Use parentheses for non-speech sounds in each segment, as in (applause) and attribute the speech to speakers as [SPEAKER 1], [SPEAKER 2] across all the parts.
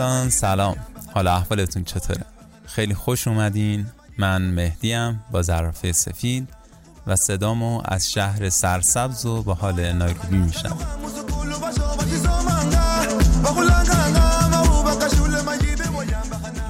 [SPEAKER 1] دوستان سلام. حال احوالتون چطوره؟ خیلی خوش اومدین. من مهدیم با ظرافه سفید و صدامو از شهر سرسبز و با حال نایروبی میشم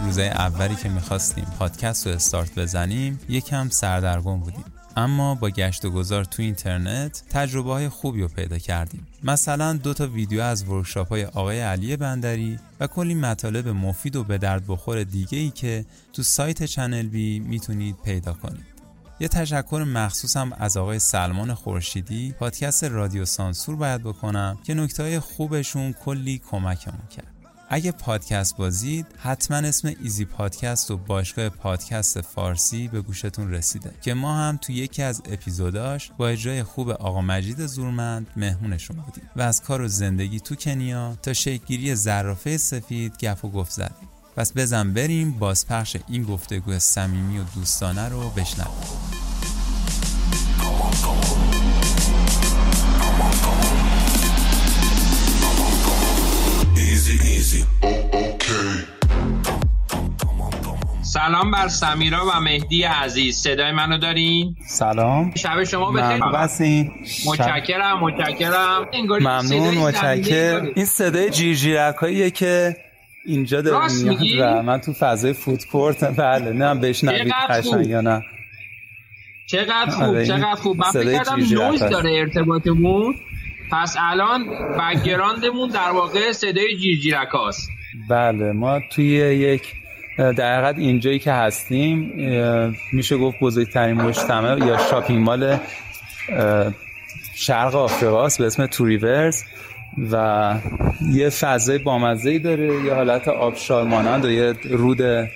[SPEAKER 1] روزای اولی که می‌خواستیم پادکست رو استارت بزنیم یکم سردرگم بودیم. اما با گشت و گذار تو اینترنت تجربه های خوبی رو پیدا کردیم. مثلا دو تا ویدیو از ورکشاپ های آقای علی بندری و کلی مطالب مفید و به درد بخور دیگه ای که تو سایت Channel B می‌تونید پیدا کنید. یه تشکر مخصوصم از آقای سلمان خورشیدی پادکست رادیو سانسور باید بکنم که نکته خوبشون کلی کمکمون کرد. اگه پادکست بازید حتما اسم Easy Podcast و باشگاه پادکست فارسی به گوشتون رسیده که ما هم تو یکی از اپیزوداش با اجرای خوب آقا مجید زورمند مهمونشون بودیم و از کار و زندگی تو کنیا تا شکلگیری زرافه سفید گپ و گفت زدیم پس بزن بریم بازپخش این گفتگو صمیمی و دوستانه رو بشنویم.
[SPEAKER 2] سلام بر سمیرا و مهدی عزیز. صدای منو دارین؟
[SPEAKER 1] سلام.
[SPEAKER 2] شب شما بخیر.
[SPEAKER 1] بسین
[SPEAKER 2] متشکرم متشکرم.
[SPEAKER 1] ممنون متشکر. این صدای جیرجیرک که اینجا داره میاد و من تو فضای food court بله. نه بشنوید قشنگ یا نه.
[SPEAKER 2] چقدر خوب آره، چقدر خوب. من فکر کردم نویز داره ارتباطمون. پس الان background مون در واقع صدای جیرجیرک هاست
[SPEAKER 1] بله ما توی یک در حقیقت اینجایی که هستیم میشه گفت بزرگترین مجتمع یا shopping mall شرق آفریقاست به اسم توریورز و یه فضای بامزه‌ای داره یه حالت آبشار مانند و یه رود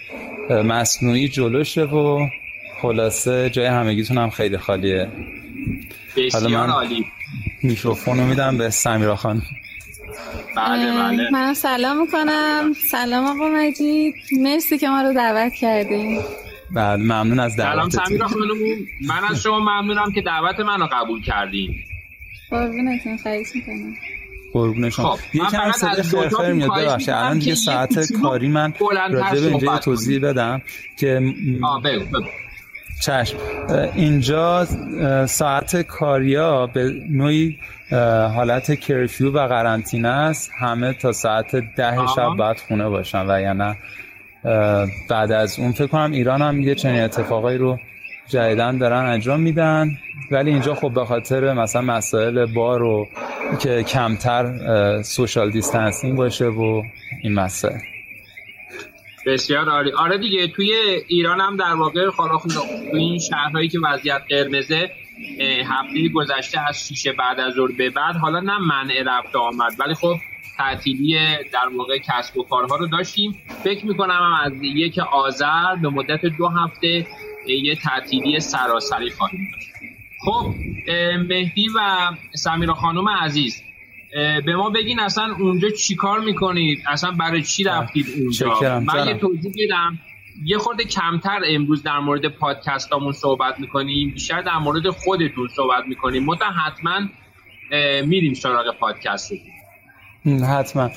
[SPEAKER 1] مصنوعی جلوشه و خلاصه جای همگیتون هم خیلی خالیه.
[SPEAKER 2] حالا من عالی.
[SPEAKER 1] میکروفون رو میدم به سمیرا خان.
[SPEAKER 2] بله بله.
[SPEAKER 3] من سلام می‌کنم. سلام آقا مجید. مرسی که ما رو دعوت کردیم
[SPEAKER 1] بله ممنون از دعوتتون.
[SPEAKER 2] سلام سمیرا خانم من از شما ممنونم که دعوت منو قبول کردین.
[SPEAKER 3] قربونتون خواهش می‌کنم.
[SPEAKER 1] قربون شما خب یکم صدا خرخر میاد. ببخشید الان دیگه ساعت کاری من راجع به اینجا توضیح بدم که
[SPEAKER 2] آه بگو بگو.
[SPEAKER 1] چشم. اینجا ساعت کاریا به نوعی حالت کرفیو و قرنطینه است. همه تا ساعت ده شب باید خونه باشن و یعنی بعد از اون فکر کنم ایران هم یه چنین اتفاقایی رو جدیدن دارن انجام میدن. ولی اینجا خب به خاطر مثلا مسائل بار و که کمتر social distancing باشه و این مسائل.
[SPEAKER 2] بسیار عالی. آره دیگه توی ایران هم در واقع توی این شهرهایی که وضعیت قرمزه هفته گذشته از شیشه بعد از ظهر به بعد حالا نه منع رفت آمد ولی خب تعطیلی در واقع کسب و کارها رو داشتیم. فکر می‌کنم از یک آذر به مدت دو هفته یه تعطیلی سراسری خواهیم داشت. خب مهدی و سمیرا خانم عزیز به ما بگین اصلا اونجا چیکار می‌کنید؟ اصلا برای چی رفتید اونجا؟ من یه توضیح بدم. یه خورده کمتر امروز در مورد پادکستامون صحبت می‌کنیم. بیشتر در مورد خودتون صحبت می‌کنیم. متا حتما میریم سراغ پادکست
[SPEAKER 1] حتما.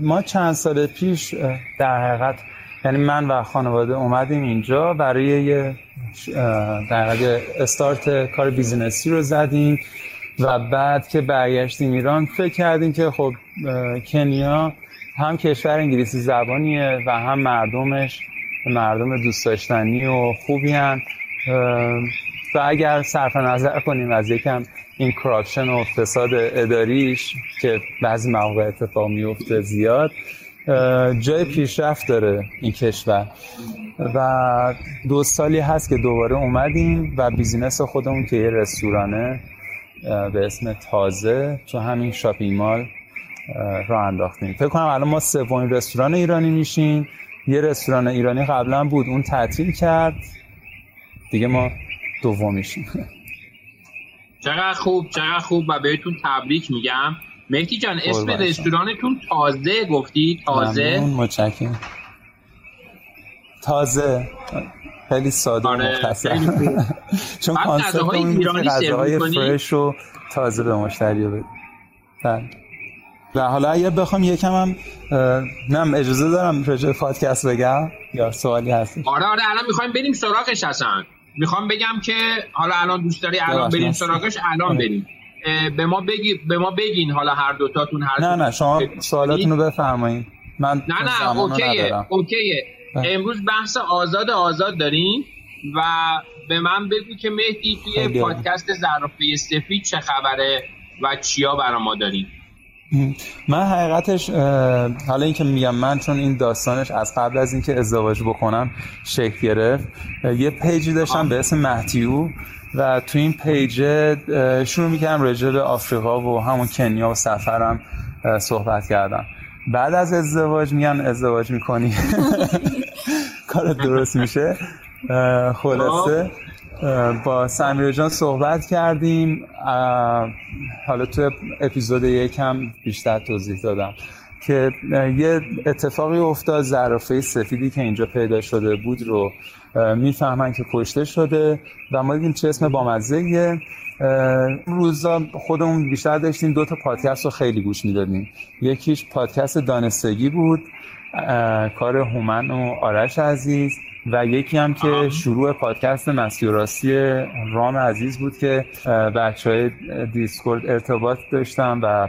[SPEAKER 1] ما چند سال پیش در حقیقت یعنی من و خانواده اومدیم اینجا برای یه در حقیقت استارت کار بیزینسی رو زدیم. و بعد که برگشتیم ایران فکر کردیم که خب کنیا هم کشور انگلیسی زبانیه و هم مردمش مردم دوست داشتنی و خوبی هن. و اگر صرف نظر کنیم از یکم این corruption و فساد اداریش که بعضی مواقع اتفاق میفته زیاد جای پیشرفت داره این کشور. و دو سالی هست که دوباره اومدیم و business خودمون که یه رستورانه به اسم تازه تو همین shopping mall راه انداختیم. فکر کنم الان ما سومین رستوران ایرانی میشیم. یه رستوران ایرانی قبلا بود اون تعطیل کرد. دیگه ما دومیشیم (laughs)
[SPEAKER 2] چقدر خوب چقدر خوب و بهتون تبریک میگم. مهدی جان اسم رستورانتون تازه گفتی؟ تازه؟
[SPEAKER 1] متشکرم. تازه. خیلی ساده آره، مختصر. (laughs) (laughs) چون کانسپت ایرانی غذاهای فرش و تازه به مشتری بده بله. و حالا اگه بخوام یکم هم نم اجازه دارم رجوع پادکست بگم؟ یا سوالی هست؟
[SPEAKER 2] آره آره الان می‌خوایم بریم سراغش اصلا می‌خوام بگم که حالا الان دوست داری الان بریم سراغش الان آره. بریم. به ما بگی به ما بگین حالا هر دوتاتون هر
[SPEAKER 1] نه نه شما سوالاتونو بفرمایید من
[SPEAKER 2] نه نه اوکیه اوکیه. بله. امروز بحث آزاد آزاد داریم و به من بگو که مهدی توی پادکست زرافه سفید چه خبره و چیا برا ما داریم؟
[SPEAKER 1] من حقیقتش حالا اینکه میگم من چون این داستانش از قبل از اینکه ازدواج بکنم شکل گرفت یه پیجی داشتم به اسم مهتیو و تو این پیج شروع می‌کردم به آفریقا و همون کنیا و سفرم صحبت کردم. بعد از ازدواج میان ازدواج می‌کنی. (laughs) کار درست میشه. خلاصه. با سمیر جان صحبت کردیم. حالا تو اپیزود یکم بیشتر توضیح دادم که یه اتفاقی افتاد ظرافه سفیدی که اینجا پیدا شده بود رو می‌فهمن که کشته شده و ما دیدیم چه اسم بامزه روزا خودمون بیشتر داشتیم دو تا پادکست رو خیلی گوش می‌دادیم. یکیش پادکست دانستگی بود کار هومن و آرش عزیز. و یکی هم که شروع پادکست مسیوراستی رام عزیز بود که بچه های Discord ارتباط داشتن و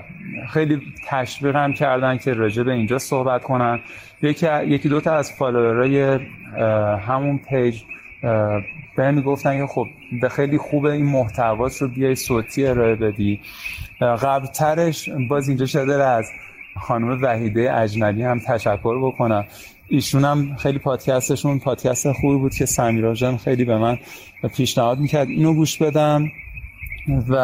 [SPEAKER 1] خیلی تشویق هم کردن که راجع به اینجا صحبت کنن. یکی یکی دوتا از follower ای همون پیج به گفتن که خب به خیلی خوبه این محتوات رو بیای صوتی ارائه بدی. قبل ترش باز اینجا شده از خانم وحیده اجنبی هم تشکر بکنم. ایشون هم خیلی پادکستشون پادکست خوبی بود که سمیرا جان خیلی به من پیشنهاد می‌کرد. اینو گوش بدم و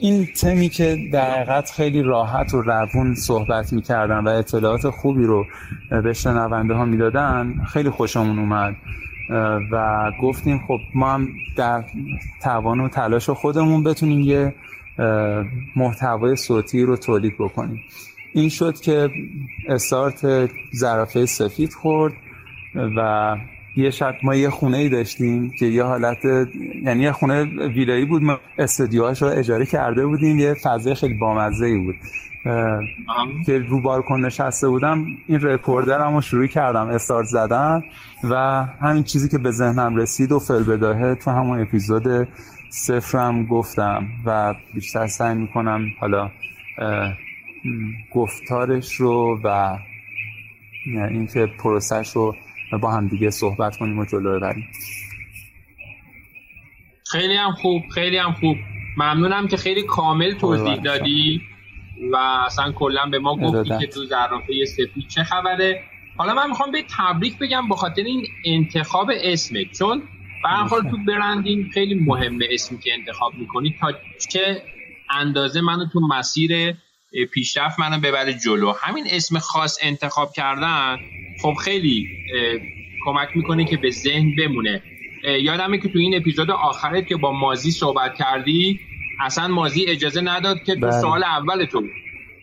[SPEAKER 1] این تمی که در حقیقت خیلی راحت و روون صحبت می‌کردن و اطلاعات خوبی رو به شنونده ها می‌دادن خیلی خوشمون اومد و گفتیم خب ما هم در توان و تلاش خودمون بتونیم یه محتوای صوتی رو تولید بکنیم. این شد که استارت زرافه سفید خورد و یه شب ما یه خونه ای داشتیم که یه حالت یعنی یه خونه ویلایی بود. ما استودیوهاش رو اجاره کرده بودیم. یه فضای خیلی بامزه ای بود که رو بالکن نشسته بودم این رکوردرم رو شروع کردم استارت زدن و همین چیزی که به ذهنم رسید و فل بداهه تو همون اپیزود صفرم گفتم و بیشتر سعی می‌کنم حالا گفتارش رو و اینکه پروسش رو با هم دیگه صحبت کنیم و جلو ببریم.
[SPEAKER 2] خیلی هم خوب خیلی هم خوب. ممنونم که خیلی کامل توضیح دادی و اصلا کلا به ما گفتی که تو زرافه سفید چه خبره. حالا من می‌خوام به تبریک بگم به خاطر این انتخاب اسمت. چون حال تو برندینگ خیلی مهمه اسمی که انتخاب می‌کنی تا چه اندازه منو تو مسیر پیشرفت منو ببره جلو. همین اسم خاص انتخاب کردن خب خیلی کمک می‌کنه که به ذهن بمونه. یادمه که تو این اپیزود آخرت که با مازی صحبت کردی اصلا مازی اجازه نداد که تو بله. سوال اول تو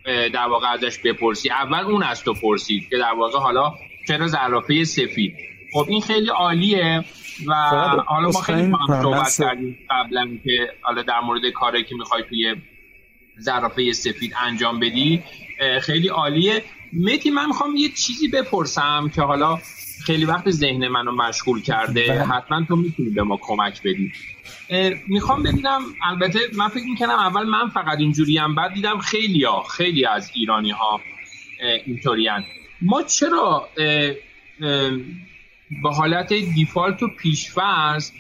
[SPEAKER 2] در واقع ازش بپرسی. اول اون از تو پرسید که در واقع حالا چرا زرافه سفید؟ خب این خیلی عالیه و حالا ما خیلی صحبت کردیم قبلا که حالا در مورد کاری که می‌خوای توی زرافه سفید انجام بدی خیلی عالیه. متی من می‌خوام یه چیزی بپرسم که حالا خیلی وقت ذهن منو مشغول کرده. بله. حتما تو می‌تونی به ما کمک بدی. می‌خوام ببینم البته من فکر می‌کنم اول من فقط اینجوریم بعد دیدم خیلی ها خیلی از ایرانی ها اینطوری ما چرا به حالت دیفالت و پیشفرز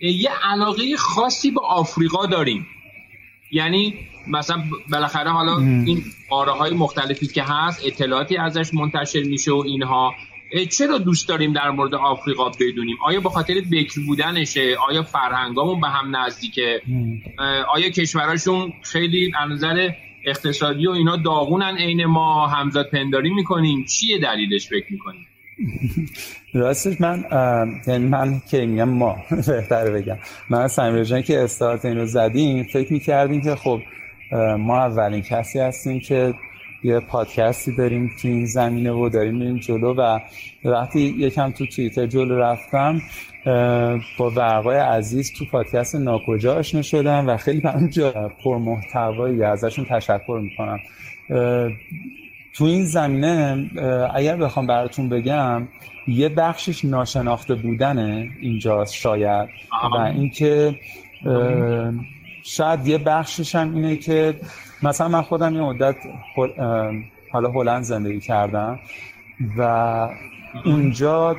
[SPEAKER 2] یه علاقه خاصی به آفریقا داریم؟ یعنی مثلا بالاخره حالا این آره های مختلفی که هست اطلاعاتی ازش منتشر میشه و اینها. چرا دوست داریم در مورد آفریقا بدونیم؟ آیا به خاطر بکر بودنشه؟ آیا فرهنگامون به هم نزدیکه؟ آیا کشوراشون خیلی از نظر اقتصادی و اینا داغونن عین ما؟ همزاد پنداری می‌کنیم؟ چیه دلیلش فکر می‌کنیم؟ (laughs)
[SPEAKER 1] راستش من یعنی من که میگم ما (laughs) بهتر بگم. من سمیر که استارت اینو زدیم فکر می‌کردیم که خب ما اولین کسی هستیم که یه پادکستی داریم تو این زمینه و داریم میریم جلو و وقتی یکم تو توییتر جلو رفتم با ورقای عزیز تو پادکست ناکجا آشنا شدم و خیلی من جا پرمحتوایی ازشون تشکر می‌کنم. تو این زمینه اگر بخوام براتون بگم یه بخشش ناشناخته بودنه اینجاست شاید. و اینکه شاید یه بخشش هم اینه که مثلا من خودم یه مدت حالا هلند زندگی کردم و اونجا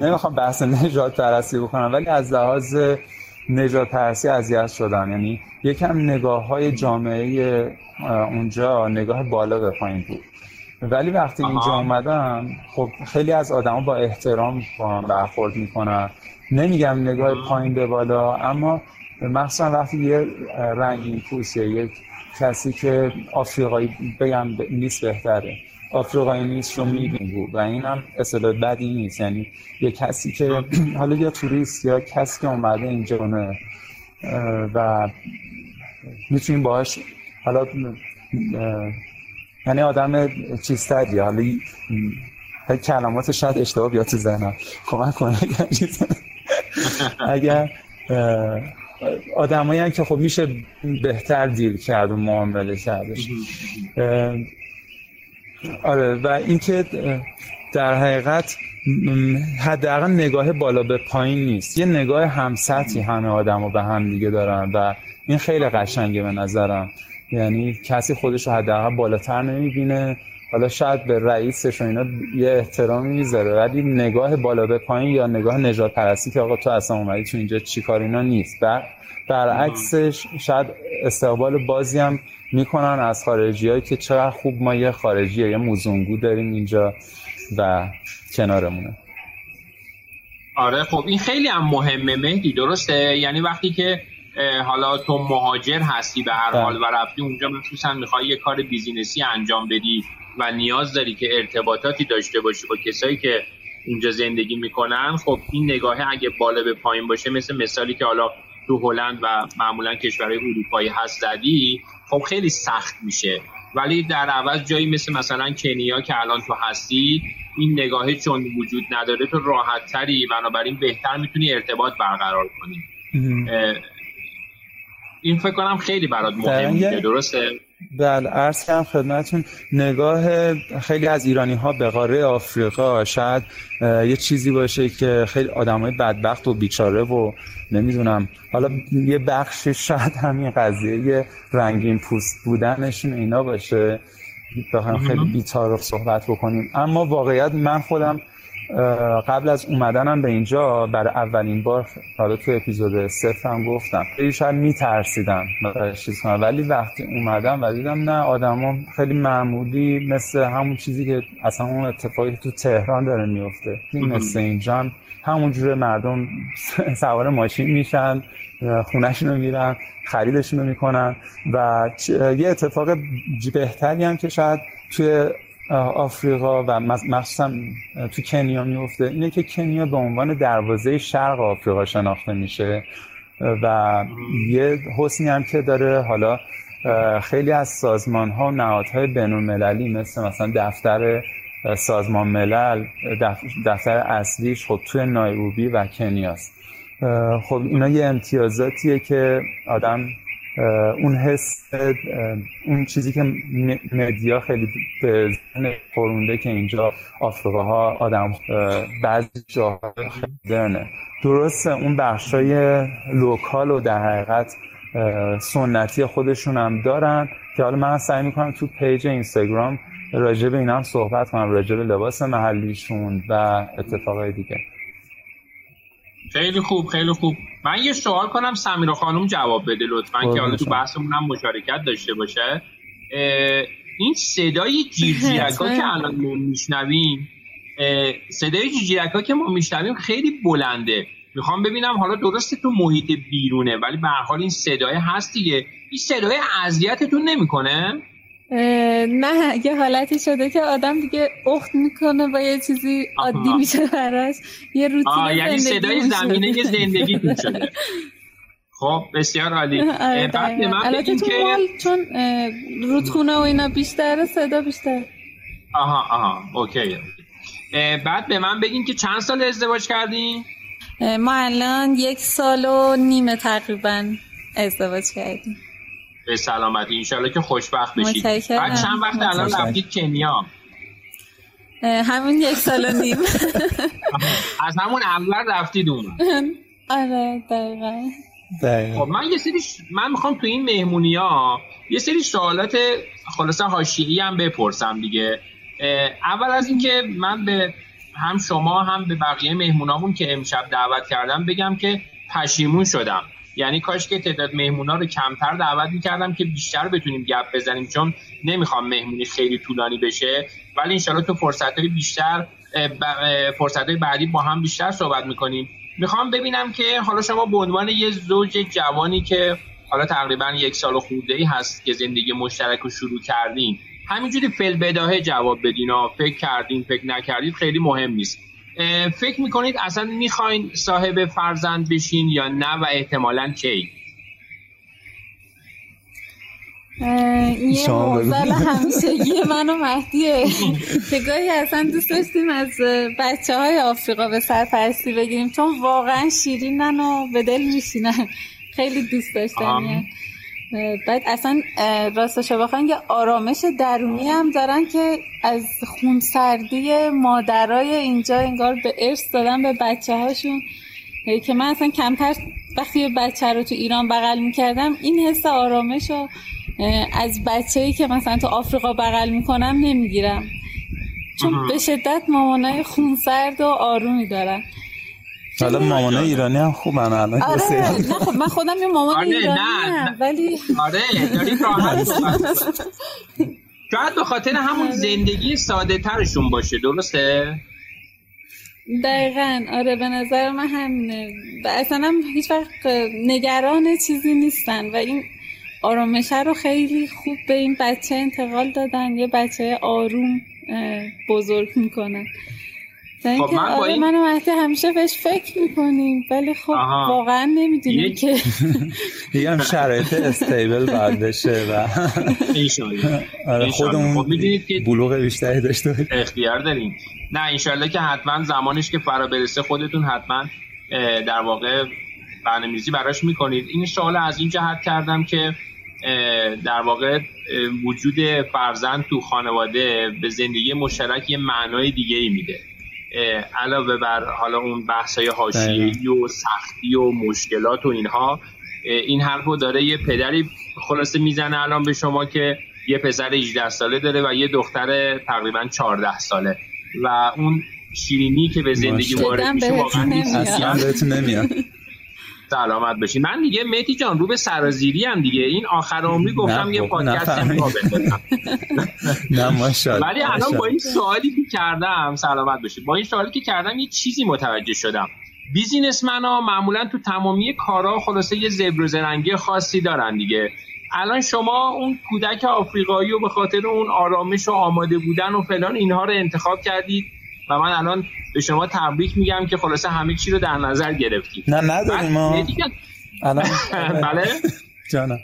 [SPEAKER 1] نمی‌خوام بحث نجات پرستی بکنم ولی از لحاظ نجات پرستی اذیت شدم. یعنی یکم نگاه های جامعه اونجا نگاه بالا به پایین بود. ولی وقتی اینجا اومدم خب خیلی از آدما با احترام با برخورد می‌کنن. نمیگم نگاه پایین به بالا اما مخصوصا وقتی یه رنگین پوست یک کسی که آفریقایی بگم نیست بهتره. آفریقایی نیست رو بود و این هم اصطلاح بدی نیست. یعنی یه کسی که (clears throat) حالا یا توریست یا کسی که اومده اینجا و می‌تونیم باهاش حالا یعنی آدم چیزتری. حالا کلمات شاید اشتباه بیاد تو ذهنم. کمک کنه. (laughs) اگر آدمایی که خب میشه بهتر دیل کرد و معامله کردش. آره و اینکه در حقیقت حداقل نگاه بالا به پایین نیست. یه نگاه همسطی همه آدما به هم دیگه دارن و این خیلی قشنگه به نظرم. یعنی کسی خودش رو حداقل بالاتر نمی‌بینه. حالا شاید به رئیسش و اینا یه احترامی می‌ذاره ولی نگاه بالا به پایین یا نگاه نجات پرستی که آقا تو اصلا اومدی تو اینجا چیکار اینا نیست. و برعکسش شاید استقبال بازی هم می‌کنن از خارجی هایی که چقدر خوب ما یه خارجی یه موزونگو داریم اینجا و کنارمونه.
[SPEAKER 2] آره خب این خیلی هم مهمه مهدی درسته؟ یعنی وقتی که حالا تو مهاجر هستی به هر بله. حال و رفتی اونجا مخصوصا می‌خوای یه کار بیزینسی انجام بدی. و نیاز داری که ارتباطاتی داشته باشی با کسایی که اونجا زندگی می‌کنن خب این نگاهه اگه بالا به پایین باشه مثل مثالی که حالا تو هلند و معمولا کشورهای اروپایی هست زدی خب خیلی سخت میشه. ولی در عوض جایی مثل مثلا کنیا که الان تو هستی این نگاهه چون وجود نداره تو راحت تری بنابراین بهتر می‌تونی ارتباط برقرار کنی. این فکر کنم خیلی برات مهمه درسته؟
[SPEAKER 1] بله عرض کردم خدمتون نگاه خیلی از ایرانی ها به قاره آفریقا شاید یه چیزی باشه که خیلی آدمای بدبخت و بیچاره و نمی‌دونم. حالا یه بخشی شاید همین قضیه یه رنگین پوست بودنشون اینا باشه بخوایم خیلی بیتارف صحبت بکنیم. اما واقعیت من خودم قبل از اومدنم به اینجا برای اولین بار حالا تو اپیزود صفر هم گفتم. خیلی شاید میترسیدم چیز کنم. ولی وقتی اومدم و دیدم نه آدما خیلی معمولی مثل همون چیزی که اصلا اون اتفاقی تو تهران داره میفته. مثل اینجا همون جور مردم (laughs) سوار ماشین میشن خونهشون رو میرن خریدشون رو می‌کنن و یه اتفاق بهتری هم که شاید توی آفریقا و مخصوصا تو کنیا میفته اینه که کنیا به عنوان دروازه شرق آفریقا شناخته میشه و یه حسنی هم که داره. حالا خیلی از سازمان ها و نهادهای بین مثل مثلا دفتر سازمان ملل دفتر اصلیش خب توی نایروبی و کنیاست. خب اینا یه امتیازاتیه که آدم اون حس اون چیزی که media خیلی به ذهن پرونده که اینجا آفریقا ها آدم بعضی جاها درنه درسته اون بخشای local و در حقیقت سنتی خودشون هم دارن که حالا من سعی می‌کنم تو پیج اینستاگرام راجع به اینا هم صحبت کنم راجع به لباس محلیشون و اتفاقای دیگه.
[SPEAKER 2] خیلی خوب خیلی خوب. من یه سوال کنم سمیرا خانم جواب بده لطفا که حالا تو بحثمون هم مشارکت داشته باشه. این صدای جیرجیرک ها که الان ما میشنویم صدای جیرجیرک ها که ما میشنویم خیلی بلنده. می‌خوام ببینم حالا درسته تو محیط بیرونه ولی به حال این صدای هست دیگه. این صدای اذیتتون نمی‌کنه؟
[SPEAKER 3] نه یه حالتی شده که آدم دیگه اخت می‌کنه با یه چیزی عادی میشه براش. یه روتین
[SPEAKER 2] یعنی صدای زمینه زندگی (laughs) شده خب بسیار عالی.
[SPEAKER 3] آره بعد من بگیم که چون رودخونه و اینا بیشتره صدا بیشتر.
[SPEAKER 2] آها آها اوکی بعد به من بگین که چند سال ازدواج کردین؟
[SPEAKER 3] ما الان یک سال و نیمه تقریبا ازدواج کردیم.
[SPEAKER 2] به سلامتی. انشالله که خوشبخت بشید. بعد چند وقت الان رفتید کنیا
[SPEAKER 3] همون یک سال و نیم. (laughs)
[SPEAKER 2] از همون اول رفتید اون. (laughs)
[SPEAKER 3] آره دقیقا.
[SPEAKER 2] خب من یه سری من می‌خوام تو این مهمونی ها یه سری سوالات خلاصه حاشیه‌ای هم بپرسم دیگه. اول از اینکه من به هم شما هم به بقیه مهمونامون که امشب دعوت کردم بگم که پشیمون شدم. یعنی کاش که تعداد مهمونا رو کمتر دعوت می‌کردم که بیشتر بتونیم گپ بزنیم چون نمی‌خوام مهمونی خیلی طولانی بشه. ولی انشالله تو فرصت بیشتر فرصت بعدی با هم بیشتر صحبت می‌کنیم. می‌خوام ببینم که حالا شما به عنوان یه زوج جوانی که حالا تقریبا یک سال خورده ای هست که زندگی مشترک رو شروع کردین همینجوری فل بداهه جواب بدین فکر کردین فکر نکردید خیلی مهم نیست. فکر می‌کنید اصلا می‌خواین صاحب فرزند بشین یا نه و احتمالا کی؟
[SPEAKER 3] یه موزل همیشگی من و مهدیه. که گاهی اصلا دوست داشتیم از بچه های آفریقا به سرپرستی بگیریم چون واقعا شیرینن و به دل میشینن. خیلی دوست داشتن بعد اصلا راستش بخواین یه آرامش درونی هم دارن که از خونسردی مادرای اینجا انگار به ارث دادن به بچه هاشون که من اصلا کمتر وقتی یه بچه رو تو ایران بغل می‌کردم این حس آرامش رو از بچه ای که مثلا تو آفریقا بغل می‌کنم نمی‌گیرم. چون به شدت مامانای خونسرد و آرومی دارن.
[SPEAKER 1] حالا مامان ایرانی هم خوبن الان
[SPEAKER 3] آره نه خب من خودم یه مامان آره ایرانی هم ولی
[SPEAKER 2] آره داری شاید به خاطر همون آره. زندگی ساده ترشون باشه درسته؟
[SPEAKER 3] دقیقا. آره به نظر من همینه. و اصلا هم هیچ وقت نگران چیزی نیستن و این آرامشه رو خیلی خوب به این بچه انتقال دادن. یه بچه آروم بزرگ می‌کنن. خب من با آره، این... من و همیشه بهش فکر می‌کنیم ولی خب واقعا نمی‌دونیم که (laughs)
[SPEAKER 1] دیگه هم شرایط استیبل باید بشه و (laughs) آره خودمون خب می‌دونید که بلوغ بیشتری داشته
[SPEAKER 2] اختیار داریم. نه انشالله که حتما زمانش که فرا برسه خودتون حتما در واقع برنامه‌ریزی براش می‌کنید. این سوال از این جهت کردم که در واقع وجود فرزند تو خانواده به زندگی مشترک یه معنای دیگه ای میده. علاوه بر حالا اون بحث های حاشیه‌ای و سختی و مشکلات و اینها این حرف رو داره یه پدری خلاصه می‌زنه الان به شما که یه پسر 18 ساله داره و یه دختر تقریبا 14 ساله. و اون شیرینی که به زندگی وارد میشه واقعا
[SPEAKER 1] نمیاد.
[SPEAKER 2] سلامت باشی من دیگه مهدی جان رو به سرازیری هم دیگه. این آخر عمری گفتم یه پادکست هم (laughs)
[SPEAKER 1] نه ماشاءالله
[SPEAKER 2] ولی الان با این سوالی که کردم سلامت باشی با این سوالی که کردم یه چیزی متوجه شدم. بیزینسمن ها معمولا تو تمامی کارا خلاصه یه زبر زرنگی خاصی دارن دیگه. الان شما اون کودک آفریقایی و به خاطر اون آرامش و آماده بودن و فلان اینها رو انتخاب کردید. و من الان به شما تبریک میگم که خلاصه همه چی رو در نظر گرفتید.
[SPEAKER 1] نه نداریم ما الان (laughs)
[SPEAKER 2] بله.
[SPEAKER 1] جانم.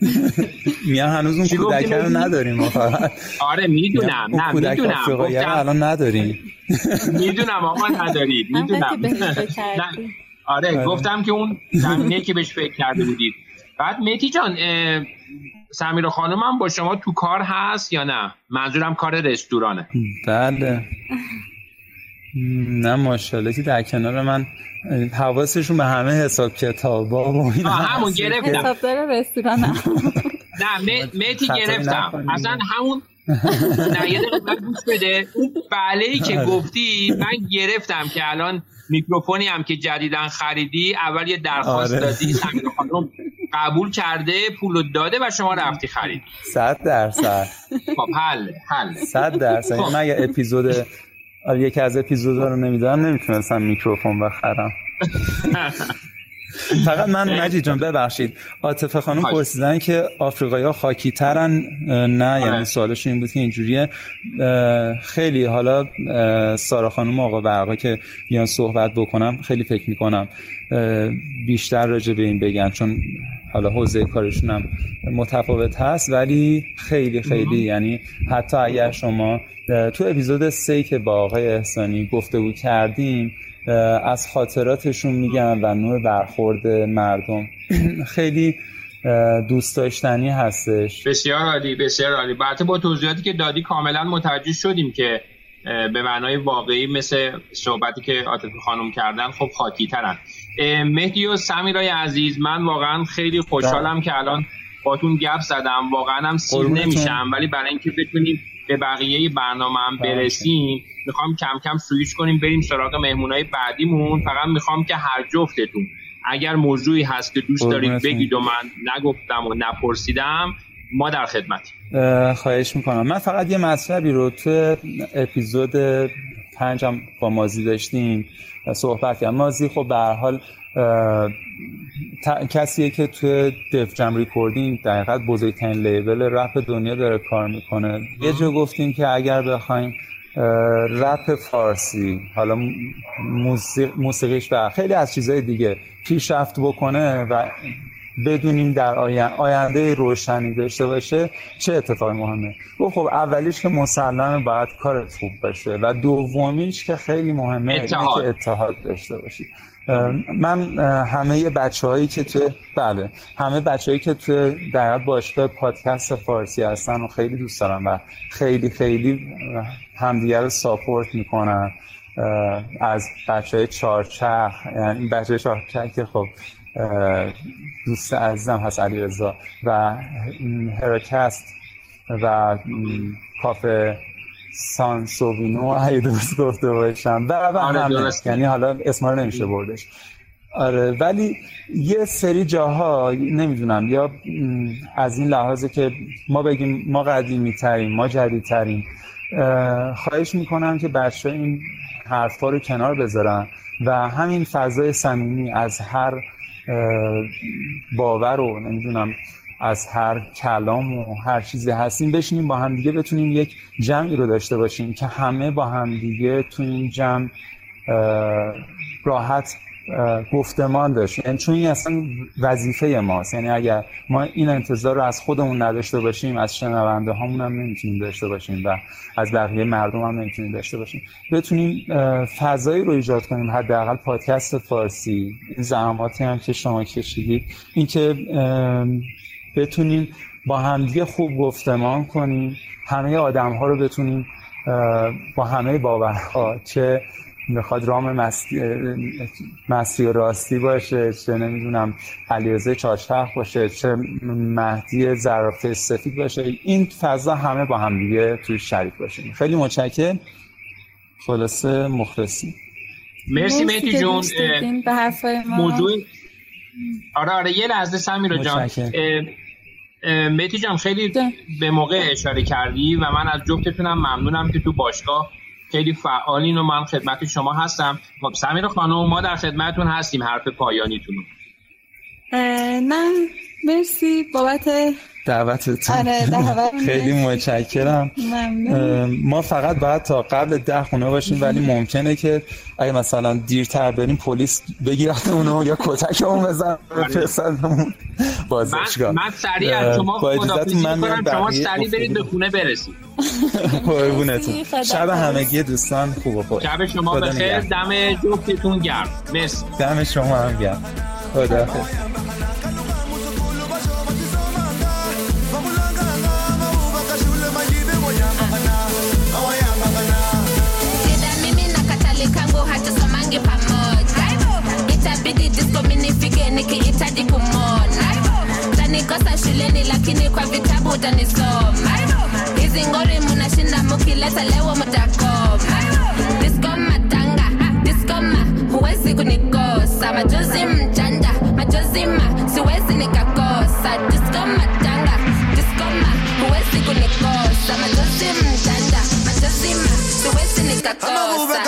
[SPEAKER 1] (laughs) میان هنوز اون کودک رو نداریم ما فقط
[SPEAKER 2] آره می‌دونم. نه می‌دونم.
[SPEAKER 1] الان نداریم. (laughs)
[SPEAKER 2] می‌دونم آقا ندارید می‌دونم. آره گفتم که اون زمینه که بهش فکر کرده بودید. بعد میتی جان سمیرا خانم هم با شما تو کار هست یا نه؟ منظورم کار رستورانه.
[SPEAKER 1] بله. نه ماشاءالله که در کنار من حواسشون به همه حساب کتابا و اینا
[SPEAKER 2] همون گرفتم.
[SPEAKER 3] حسابدار رستوران
[SPEAKER 2] نه. (laughs) میتی گرفتم. اصلا همون نه یه دقیقه گوش بده. اون بله ای که گفتی من گرفتم که الان میکروفونی هم که جدیدن خریدی اول یه درخواست آره. دادی سمیرا خانم قبول کرده پولو داده و شما رفتی خرید.
[SPEAKER 1] صد درصد.
[SPEAKER 2] خب حل حل
[SPEAKER 1] صد درصد. خب. من یه اپیزود یکی از اپیزودها رو نمیدارم نمی‌تونستم میکروفون بخرم. (laughs) فقط من مجید جان ببخشید. عاطفه خانم پرسیدن که آفریقایی ها خاکی ترن نه آره. یعنی سوالش این بود که اینجوریه. خیلی حالا سارا خانم آقا برقا که بیان صحبت بکنم خیلی فکر می‌کنم بیشتر راجع به این بگن. چون حالا حوزه کارشون هم متفاوت هست ولی خیلی خیلی. یعنی حتی اگر شما تو اپیزود سه که با آقای احسانی گفتگو کردیم از خاطراتشون میگن و نوع برخورد مردم. (clears throat) خیلی دوست داشتنی هستش.
[SPEAKER 2] بسیار عالی بسیار عالی. بعد با توضیحاتی که دادی کاملا متوجه شدیم که به معنای واقعی مثل صحبتی که عاطفه خانم کردن خب خاکی ترن. مهدی و سمیرای عزیز من واقعا خیلی خوشحالم که الان باتون گپ زدم. واقعا هم سیر نمیشم ولی برای اینکه بتونیم به بقیه برنامه هم بله. برسیم. می‌خوام کم کم سویش کنیم بریم سراغ مهمونای بعدیمون. فقط می‌خوام که هر جفتتون اگر موضوعی هست که دوست دارید بگید و من نگفتم و نپرسیدم ما در خدمت
[SPEAKER 1] خواهش می‌کنم. من فقط یه مطلبی رو تو اپیزود پنجم با مازی داشتیم صحبت کردم. مازی خب به حال کسیه که توی Def Jam Recording در حقیقت بزرگترین label رپ دنیا داره کار می‌کنه. یه جا گفتیم که اگر بخوایم رپ فارسی حالا موسیقیش و خیلی از چیزهای دیگه پیشرفت بکنه و بدونیم در آینده روشنی داشته باشه چه اتفاقی مهمه و خب اولیش که مسلمه باید کارت خوب باشه و دومیش که خیلی مهمه اتحاد. که اتحاد داشته باشی من همه بچه هایی که تو بله همه بچه هایی که تو در باشگاه پادکست فارسی هستن و خیلی دوست دارم و خیلی خیلی همدیگه رو ساپورت می‌کنن از بچه های چارچخ یعنی بچه چارچخ که خب دوست عزیزم هست علی رضا و هرکست و کافه سان سووینو اگه درست گفته باشم. و آره یعنی حالا اسما رو نمیشه بردش. آره ولی یه سری جاها نمی‌دونم یا از این لحاظه که ما بگیم ما قدیمی تریم ما جدید تریم خواهش می‌کنم که بچه این حرفا رو کنار بذارن و همین فضای صمیمی از هر باور رو نمی‌دونم از هر کلام و هر چیزی هستیم بشینیم با هم دیگه بتونیم یک جمعی رو داشته باشیم که همه با هم دیگه تو این جمع راحت گفتمان داشت. یعنی چون این اصلا وظیفه ماست. یعنی اگر ما این انتظار رو از خودمون نداشته باشیم از شنونده هامون هم نمی‌تونیم داشته باشیم و از بقیه مردم هم نمی‌تونیم داشته باشیم. بتونیم فضایی رو ایجاد کنیم. حداقل پادکست فارسی این زحماتی هم که شما کشیدید. اینکه بتونیم با همدیگه خوب گفتمان کنیم. همه آدم ها رو بتونیم با همه باورها چه می‌خواد رام مستی, و راستی باشه چه نمی‌دونم علیرضا چاشتخ باشه چه مهدی زرافه سفید باشه. این فضا همه با هم دیگه توی شریک باشیم. خیلی متشکرم. خلاصه مخلصی.
[SPEAKER 2] مرسی مهدی جون.
[SPEAKER 3] به حرفای ما.
[SPEAKER 2] موضوع آره آره یه لحظه سمیرا جان. مهدی جان خیلی به موقع اشاره کردی و من از جفتتونم ممنونم که تو باشگاه خیلی فعالین و من خدمت شما هستم. خب سمیر خانم ما در خدمتتون هستیم. حرف پایانیتون
[SPEAKER 3] نه مرسی بابت
[SPEAKER 1] دعوتتون. آره (laughs) خیلی متشکرم. ما فقط باید تا قبل ده خونه باشیم ولی ممکنه که اگه مثلا دیرتر بریم پلیس بگیرد اونو یا کتکمون بزن بفرستمون
[SPEAKER 2] بازشگاه من, من سریع از شما خدافیزی کنم شما سریع برید به خونه برسید. (laughs)
[SPEAKER 1] قربونتون. شب همگی دوستان خوب و خوش
[SPEAKER 2] شب شما بخیر. دم جفتتون گرم. مرسی.
[SPEAKER 1] دم شما هم گرم. خدا nikihitaji kumona. Tanikosa shuleni lakini kwa vitabu hizi ngori munashinda mukileta mutakoma. Diskoma huwezi kunikosa. Siwezi nikakosa. Diskoma huwezi kunikosa. Siwezi nikakosa